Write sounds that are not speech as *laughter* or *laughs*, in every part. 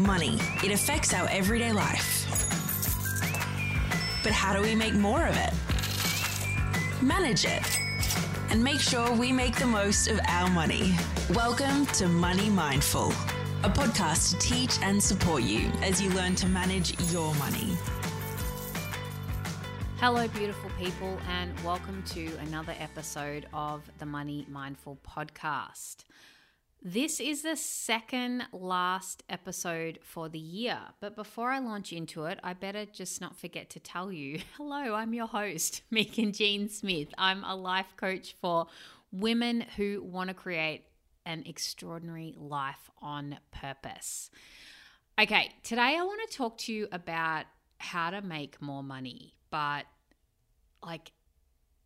Money. It affects our everyday life. But how do we make more of it? Manage it. And make sure we make the most of our money. Welcome to Money Mindful, a podcast to teach and support you as you learn to manage your money. Hello, beautiful people, and welcome to another episode of the Money Mindful podcast. This is the second last episode for the year, but before I launch into it, I better just not forget to tell you *laughs* hello, I'm your host, *laughs* Megan Jean Smith. I'm a life coach for women who want to create an extraordinary life on purpose. Okay, today I want to talk to you about how to make more money, but like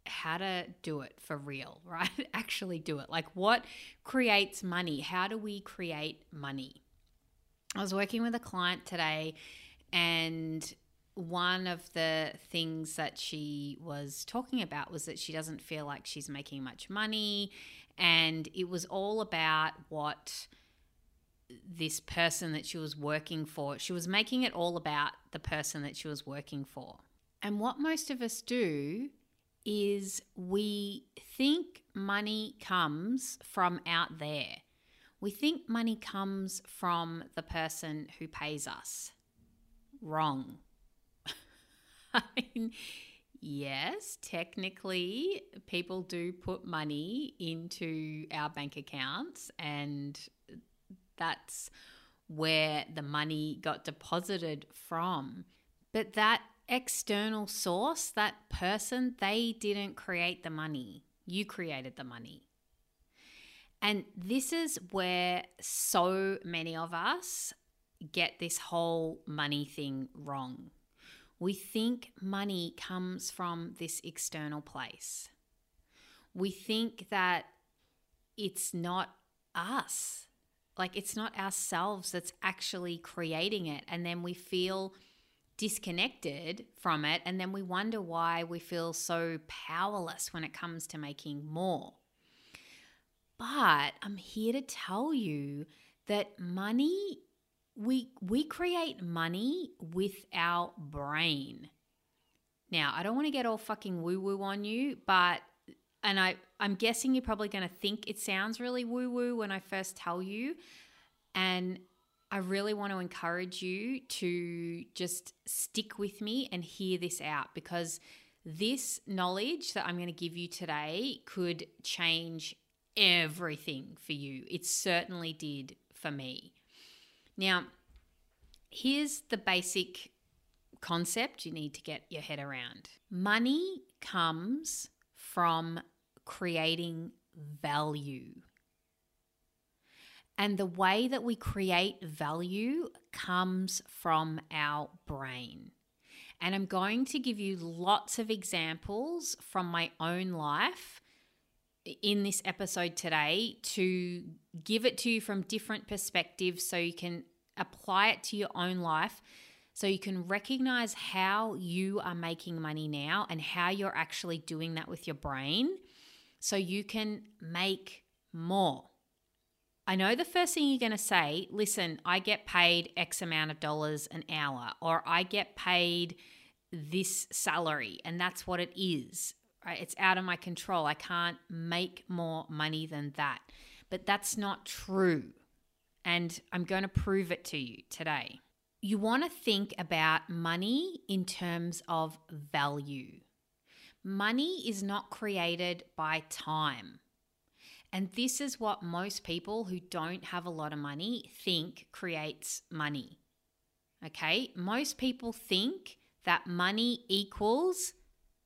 how to do it for real, *laughs* right? Actually do it. Like what creates money? How do we create money? I was working with a client today and one of the things that she was talking about was that she doesn't feel like she's making much money and it was all about what this person that she was working for she was making it all about the person that she was working for and what most of us do is we think money comes from out there. We think money comes from the person who pays us. Wrong. *laughs* I mean, yes, technically, people do put money into our bank accounts, and that's where the money got deposited from. But that external source, that person, they didn't create the money. You created the money. And this is where so many of us get this whole money thing wrong. We think money comes from this external place. We think that it's not us. Like it's not ourselves that's actually creating it. And then we feel disconnected from it. And then we wonder why we feel so powerless when it comes to making more. But I'm here to tell you that money, we, we create money with our brain. Now, I don't want to get all fucking woo woo on you, but, and I, I'm guessing you're probably going to think it sounds really woo woo when I first tell you. And I really want to encourage you to just stick with me and hear this out because this knowledge that I'm going to give you today could change everything for you. It certainly did for me. Now, here's the basic concept you need to get your head around money comes from creating value. And the way that we create value comes from our brain. And I'm going to give you lots of examples from my own life in this episode today to give it to you from different perspectives so you can apply it to your own life so you can recognize how you are making money now and how you're actually doing that with your brain so you can make more. I know the first thing you're going to say, listen, I get paid X amount of dollars an hour, or I get paid this salary, and that's what it is. Right? It's out of my control. I can't make more money than that. But that's not true. And I'm going to prove it to you today. You want to think about money in terms of value. Money is not created by time. And this is what most people who don't have a lot of money think creates money. Okay? Most people think that money equals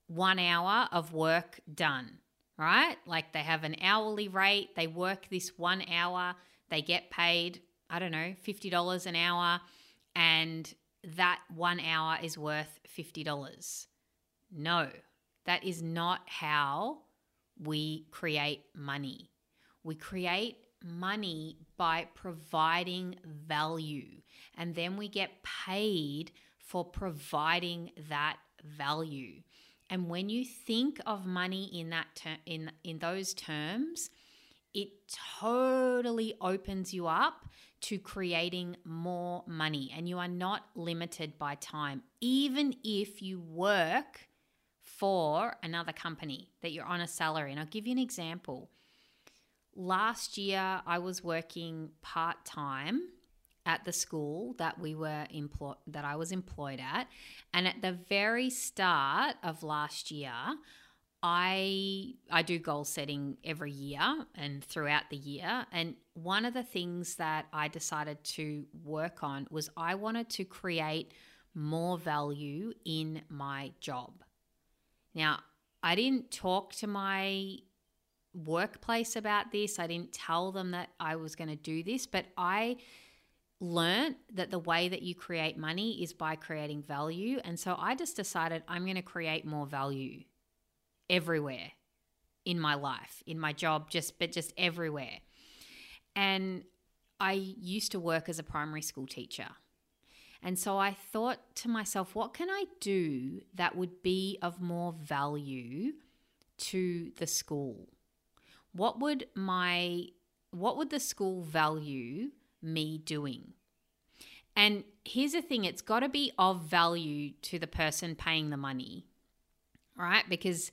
one hour of work done, right? Like they have an hourly rate, they work this one hour, they get paid, I don't know, $50 an hour, and that one hour is worth $50. No, that is not how we create money. We create money by providing value, and then we get paid for providing that value. And when you think of money in that ter- in in those terms, it totally opens you up to creating more money and you are not limited by time, even if you work for another company that you're on a salary. And I'll give you an example. Last year, I was working part time at the school that we were employed that I was employed at and at the very start of last year I I do goal setting every year and throughout the year and one of the things that I decided to work on was I wanted to create more value in my job. Now, I didn't talk to my workplace about this. I didn't tell them that I was going to do this, but I learned that the way that you create money is by creating value. And so I just decided I'm going to create more value everywhere in my life, in my job, just but just everywhere. And I used to work as a primary school teacher. And so I thought to myself, what can I do that would be of more value to the school? What would my what would the school value me doing? And here's the thing it's got to be of value to the person paying the money, right? Because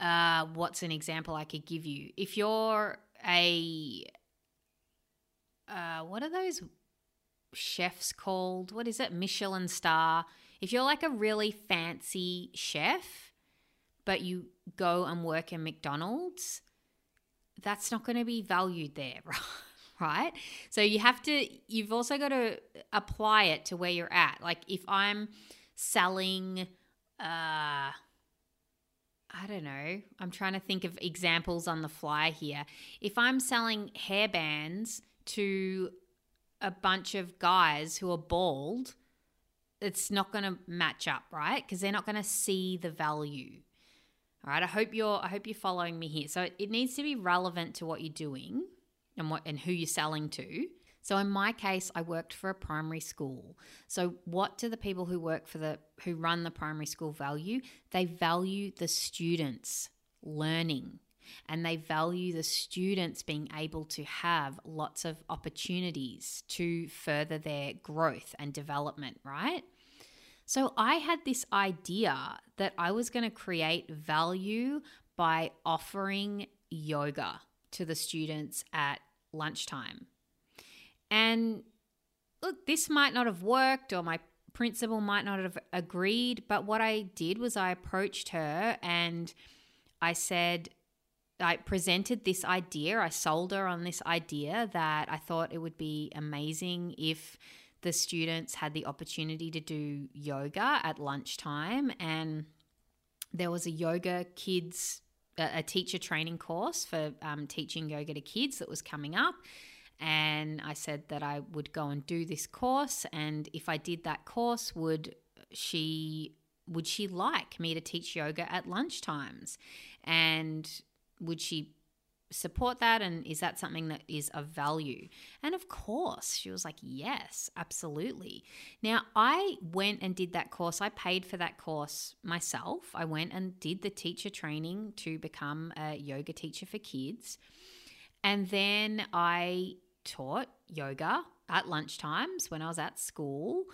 uh, what's an example I could give you? If you're a, uh, what are those chefs called? What is it? Michelin star. If you're like a really fancy chef, but you go and work in McDonald's, that's not going to be valued there, *laughs* right? So you have to, you've also got to apply it to where you're at. Like if I'm selling, uh, I don't know, I'm trying to think of examples on the fly here. If I'm selling hairbands to a bunch of guys who are bald, it's not going to match up, right? Because they're not going to see the value. All right. I hope you're. I hope you're following me here. So it, it needs to be relevant to what you're doing and what and who you're selling to. So in my case, I worked for a primary school. So what do the people who work for the who run the primary school value? They value the students learning and they value the students being able to have lots of opportunities to further their growth and development, right? So I had this idea that I was going to create value by offering yoga to the students at lunchtime. And look, this might not have worked or my principal might not have agreed, but what I did was I approached her and I said, I presented this idea. I sold her on this idea that I thought it would be amazing if the students had the opportunity to do yoga at lunchtime. And there was a yoga kids a, teacher training course for um, teaching yoga to kids that was coming up. And I said that I would go and do this course. And if I did that course, would she would she like me to teach yoga at lunchtimes? And would she support that and is that something that is of value? And of course she was like yes absolutely. Now i went and did that course. I paid for that course myself. I went and did the teacher training to become a yoga teacher for kids. And then i taught yoga at lunchtimes when i was at school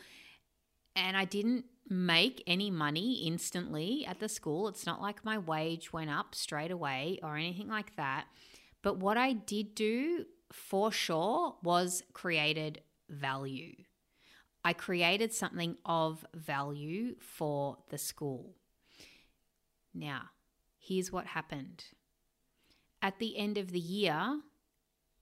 and i didn't make any money instantly at the school. It's not like my wage went up straight away or anything like that. But what I did do for sure was created value. I created something of value for the school. Now, here's what happened. At the end of the year,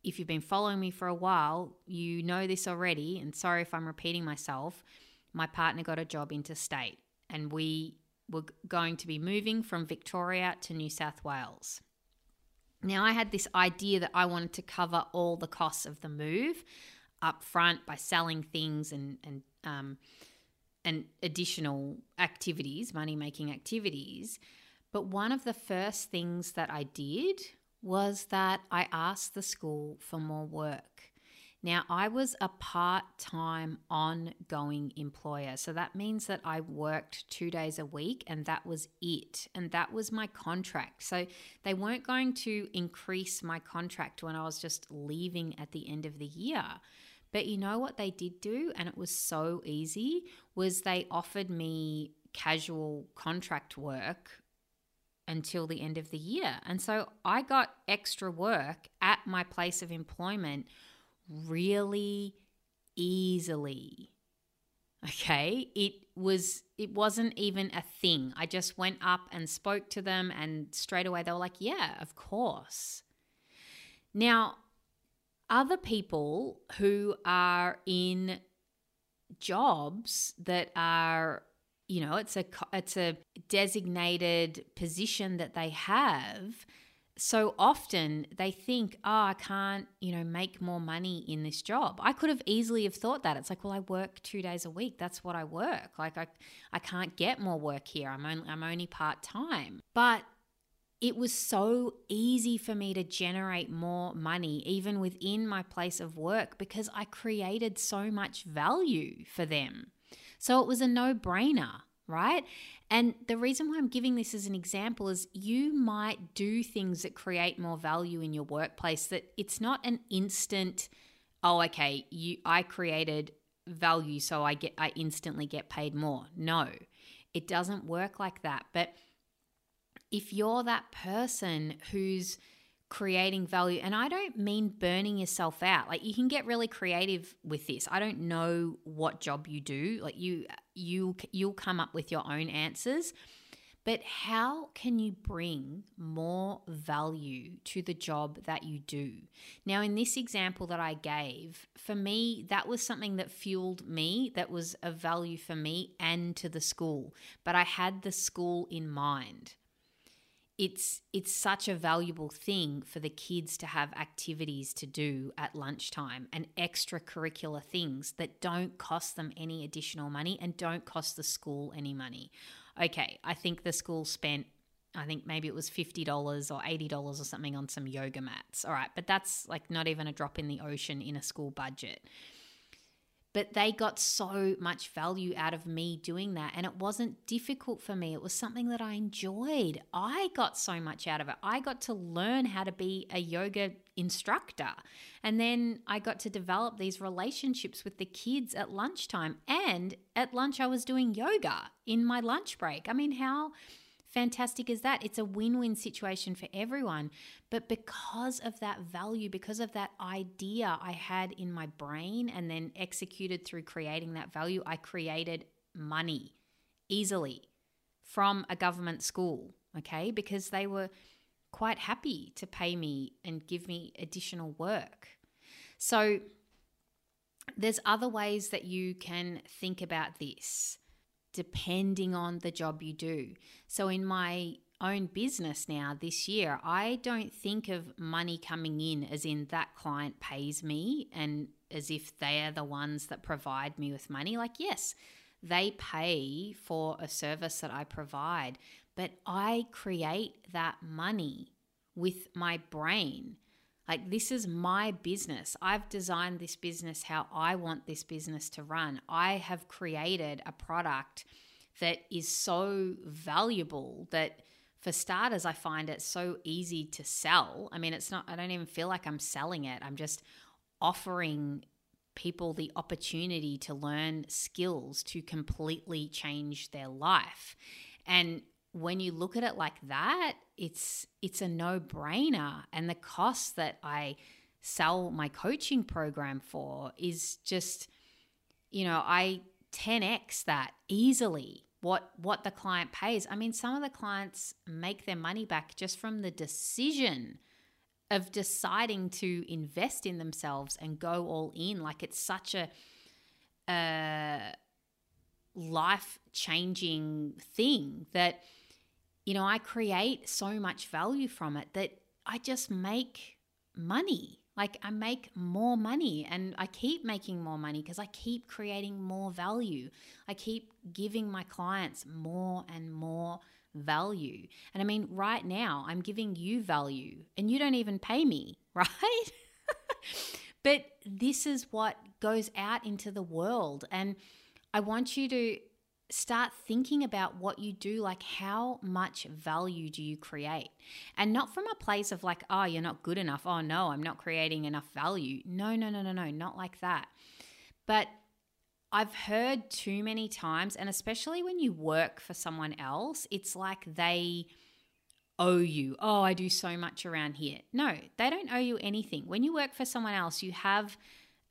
if you've been following me for a while, you know this already, and sorry if I'm repeating myself my partner got a job interstate and we were going to be moving from Victoria to New South Wales. Now, I had this idea that I wanted to cover all the costs of the move up front by selling things and, and, um, and additional activities, money making activities. But one of the first things that I did was that I asked the school for more work. Now, I was a part time ongoing employer. So that means that I worked two days a week and that was it. And that was my contract. So they weren't going to increase my contract when I was just leaving at the end of the year But you know what they did do? And it was so easy was they offered me casual contract work until the end of the year. And so I got extra work at my place of employment really easily. Okay? It was it wasn't even a thing. I just went up and spoke to them and straight away they were like, "Yeah, of course." Now, other people who are in jobs that are you know it's a it's a designated position that they have so often they think oh i can't you know make more money in this job. I could have easily have thought that. It's like well i work two days a week. That's what i work. Like i, I can't get more work here. I'm only, I'm only part-time. But it was so easy for me to generate more money even within my place of work because i created so much value for them. So it was a no brainer, right? And the reason why I'm giving this as an example is you might do things that create more value in your workplace that it's not an instant oh okay, you I created value so I get I instantly get paid more. No. It doesn't work like that. But if you're that person who's creating value. And I don't mean burning yourself out. Like you can get really creative with this. I don't know what job you do. Like you you you'll come up with your own answers. But how can you bring more value to the job that you do? Now, in this example that I gave, for me, that was something that fueled me, that was of value for me and to the school. But I had the school in mind it's it's such a valuable thing for the kids to have activities to do at lunchtime and extracurricular things that don't cost them any additional money and don't cost the school any money. Okay, I think the school spent I think maybe it was $50 or $80 or something on some yoga mats. All right, but that's like not even a drop in the ocean in a school budget. But they got so much value out of me doing that. And it wasn't difficult for me. It was something that I enjoyed. I got so much out of it. I got to learn how to be a yoga instructor. And then I got to develop these relationships with the kids at lunchtime. And at lunch, I was doing yoga in my lunch break. I mean, how fantastic is that? It's a win win situation for everyone. But because of that value, because of that idea I had in my brain and then executed through creating that value, I created money easily from a government school, okay? Because they were quite happy to pay me and give me additional work. So, there's other ways that you can think about this depending on the job you do. So, in my own business now this year, I don't think of money coming in as in that client pays me and as if they are the ones that provide me with money. Like, yes, they pay for a service that I provide, but I create that money with my brain. Like, this is my business. I've designed this business how I want this business to run. I have created a product that is so valuable that, for starters, I find it so easy to sell. I mean, it's not, I don't even feel like I'm selling it. I'm just offering people the opportunity to learn skills to completely change their life. And when you look at it like that, it's it's a no-brainer and the cost that I sell my coaching program for is just you know, I 10x that easily what what the client pays. I mean, some of the clients make their money back just from the decision of deciding to invest in themselves and go all in like it's such a uh life changing thing that you know, I create so much value from it that I just make money. Like I make more money and I keep making more money because I keep creating more value. I keep giving my clients more and more value. And I mean, right now, I'm giving you value and you don't even pay me, *laughs* right? but this is what goes out into the world. And I want you to start thinking about what you do like how much value do you create? And not from a place of like oh you're not good enough. Oh no i'm not creating enough value. No no no no no not like that. But i've heard too many times and especially when you work for someone else it's like they owe you oh i do so much around here. No they don't owe you anything. When you work for someone else you have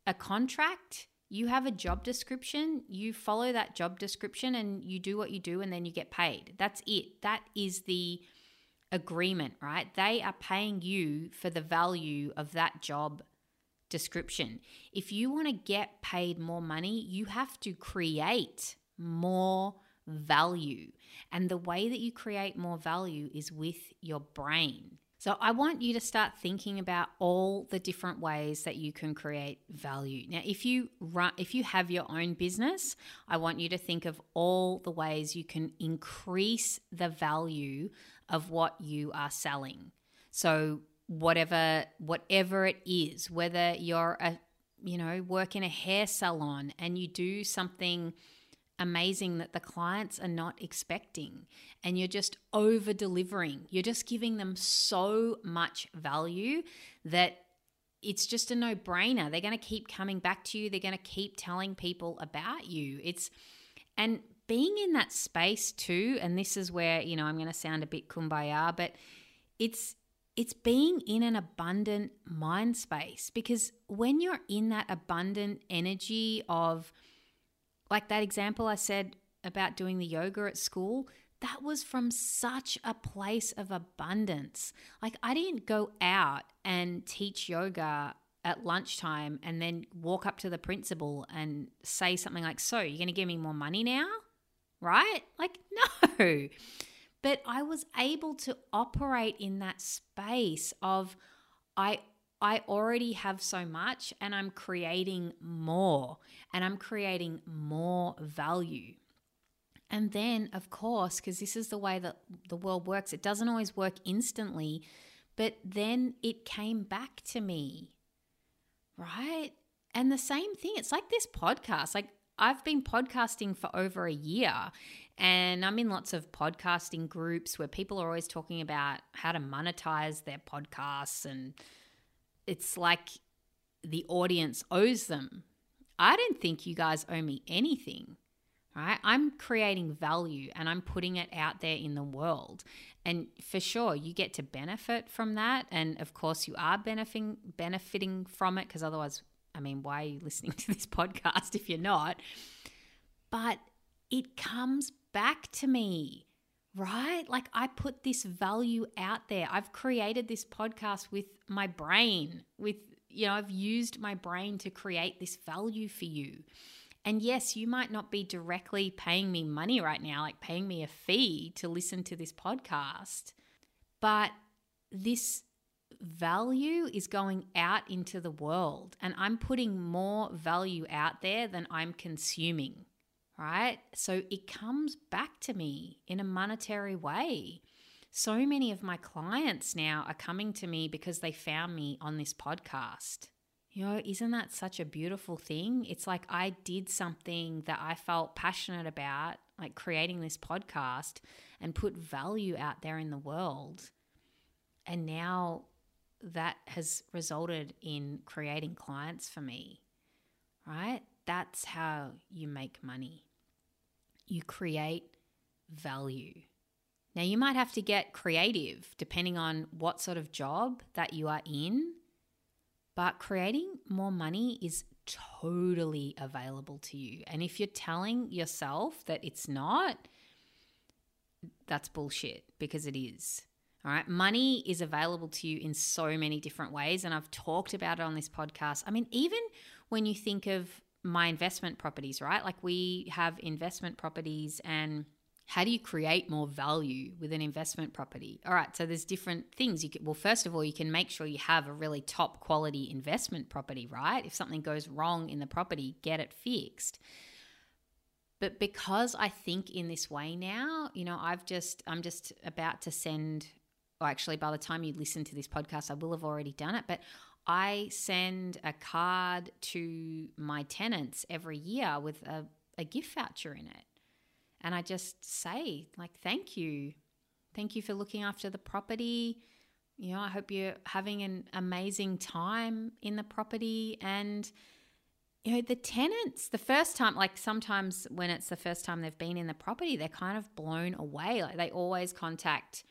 a contract you have a job description, you follow that job description and you do what you do and then you get paid. That's it. That is the agreement, right? They are paying you for the value of that job description. If you want to get paid more money, you have to create more value. And the way that you create more value is with your brain. So I want you to start thinking about all the different ways that you can create value. Now, if you run if you have your own business, I want you to think of all the ways you can increase the value of what you are selling. So whatever whatever it is, whether you're a you know, work in a hair salon and you do something amazing that the clients are not expecting and you're just over delivering. You're just giving them so much value that it's just a no brainer. They're going to keep coming back to you, they're going to keep telling people about you. It's and being in that space too, and this is where, you know, I'm going to sound a bit kumbaya, but it's it's being in an abundant mind space because when you're in that abundant energy of like that example I said about doing the yoga at school, that was from such a place of abundance. Like, I didn't go out and teach yoga at lunchtime and then walk up to the principal and say something like, So, you're going to give me more money now? Right? Like, *laughs* no. But I was able to operate in that space of, I I already have so much and I'm creating more and I'm creating more value. And then, of course, because this is the way that the world works, it doesn't always work instantly, but then it came back to me, right? And the same thing, it's like this podcast. Like, I've been podcasting for over a year and I'm in lots of podcasting groups where people are always talking about how to monetize their podcasts and it's like the audience owes them. I don't think you guys owe me anything. Right? I'm creating value and I'm putting it out there in the world. And for sure, you get to benefit from that. And of course, you are benefiting benefiting from it because otherwise, I mean, why are you *laughs* listening to this podcast if you're not? But it comes back to me right? Like I put this value out there. I've created this podcast with my brain, with, you know, I've used my brain to create this value for you. And yes, you might not be directly paying me money right now, like paying me a fee to listen to this podcast, but this value is going out into the world and I'm putting more value out there than I'm consuming right? So it comes back to me in a monetary way. So many of my clients now are coming to me because they found me on this podcast. You know, isn't that such a beautiful thing? It's like I did something that I felt passionate about, like creating this podcast and put value out there in the world. And now that has resulted in creating clients for me, right? That's how you make money you create value. Now, you might have to get creative depending on what sort of job that you are in, but creating more money is totally available to you. And if you're telling yourself that it's not, that's bullshit because it is. All right. Money is available to you in so many different ways. And I've talked about it on this podcast. I mean, even when you think of my investment properties, right? Like we have investment properties and how do you create more value with an investment property? All right, so there's different things. You can, well, first of all, you can make sure you have a really top quality investment property, right? If something goes wrong in the property, get it fixed. But because I think in this way now, you know, I've just I'm just about to send or actually by the time you listen to this podcast, I will have already done it, but I send a card to my tenants every year with a, a gift voucher in it. And I just say, like, thank you. Thank you for looking after the property. You know, I hope you're having an amazing time in the property. And, you know, the tenants, the first time, like sometimes when it's the first time they've been in the property, they're kind of blown away. Like they always contact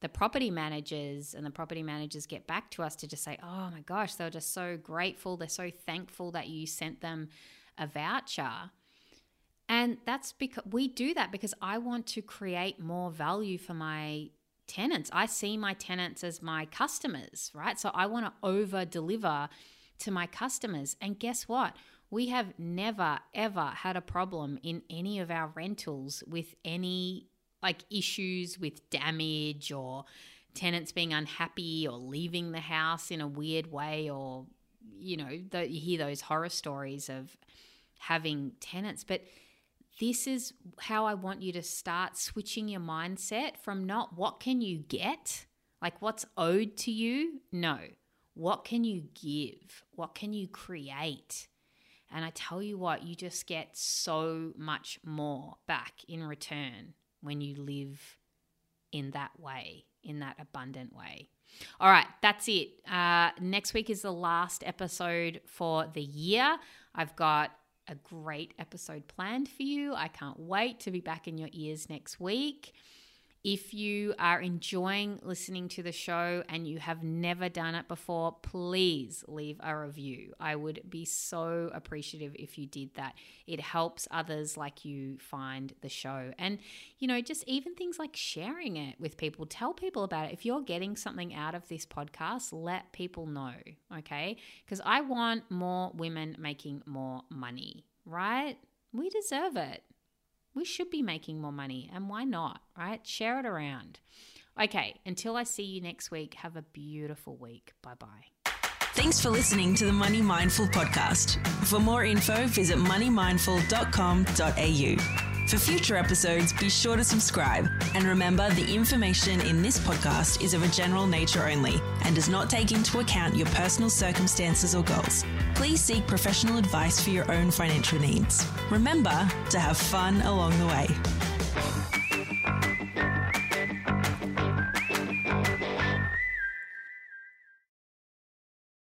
the property managers and the property managers get back to us to just say, oh my gosh, they're just so grateful. They're so thankful that you sent them a voucher. And that's because we do that because I want to create more value for my tenants. I see my tenants as my customers, right? So I want to over deliver to my customers. And guess what? We have never, ever had a problem in any of our rentals with any like issues with damage or tenants being unhappy or leaving the house in a weird way or, you know, you hear those horror stories of having tenants. But this is how I want you to start switching your mindset from not what can you get, like what's owed to you. No, what can you give? What can you create? And I tell you what, you just get so much more back in return when you live in that way, in that abundant way. All right, that's it. Uh, next week is the last episode for the year. I've got a great episode planned for you. I can't wait to be back in your ears next week. If you are enjoying listening to the show and you have never done it before, please leave a review. I would be so appreciative if you did that. It helps others like you find the show. And, you know, just even things like sharing it with people, tell people about it. If you're getting something out of this podcast, let people know, okay? Because I want more women making more money, right? We deserve it we should be making more money. And why not, right? Share it around. Okay, until I see you next week, have a beautiful week. Bye bye. Thanks for listening to the Money Mindful podcast. For more info, visit moneymindful.com.au. For future episodes, be sure to subscribe. And remember, the information in this podcast is of a general nature only and does not take into account your personal circumstances or goals. Please seek professional advice for your own financial needs. Remember to have fun along the way.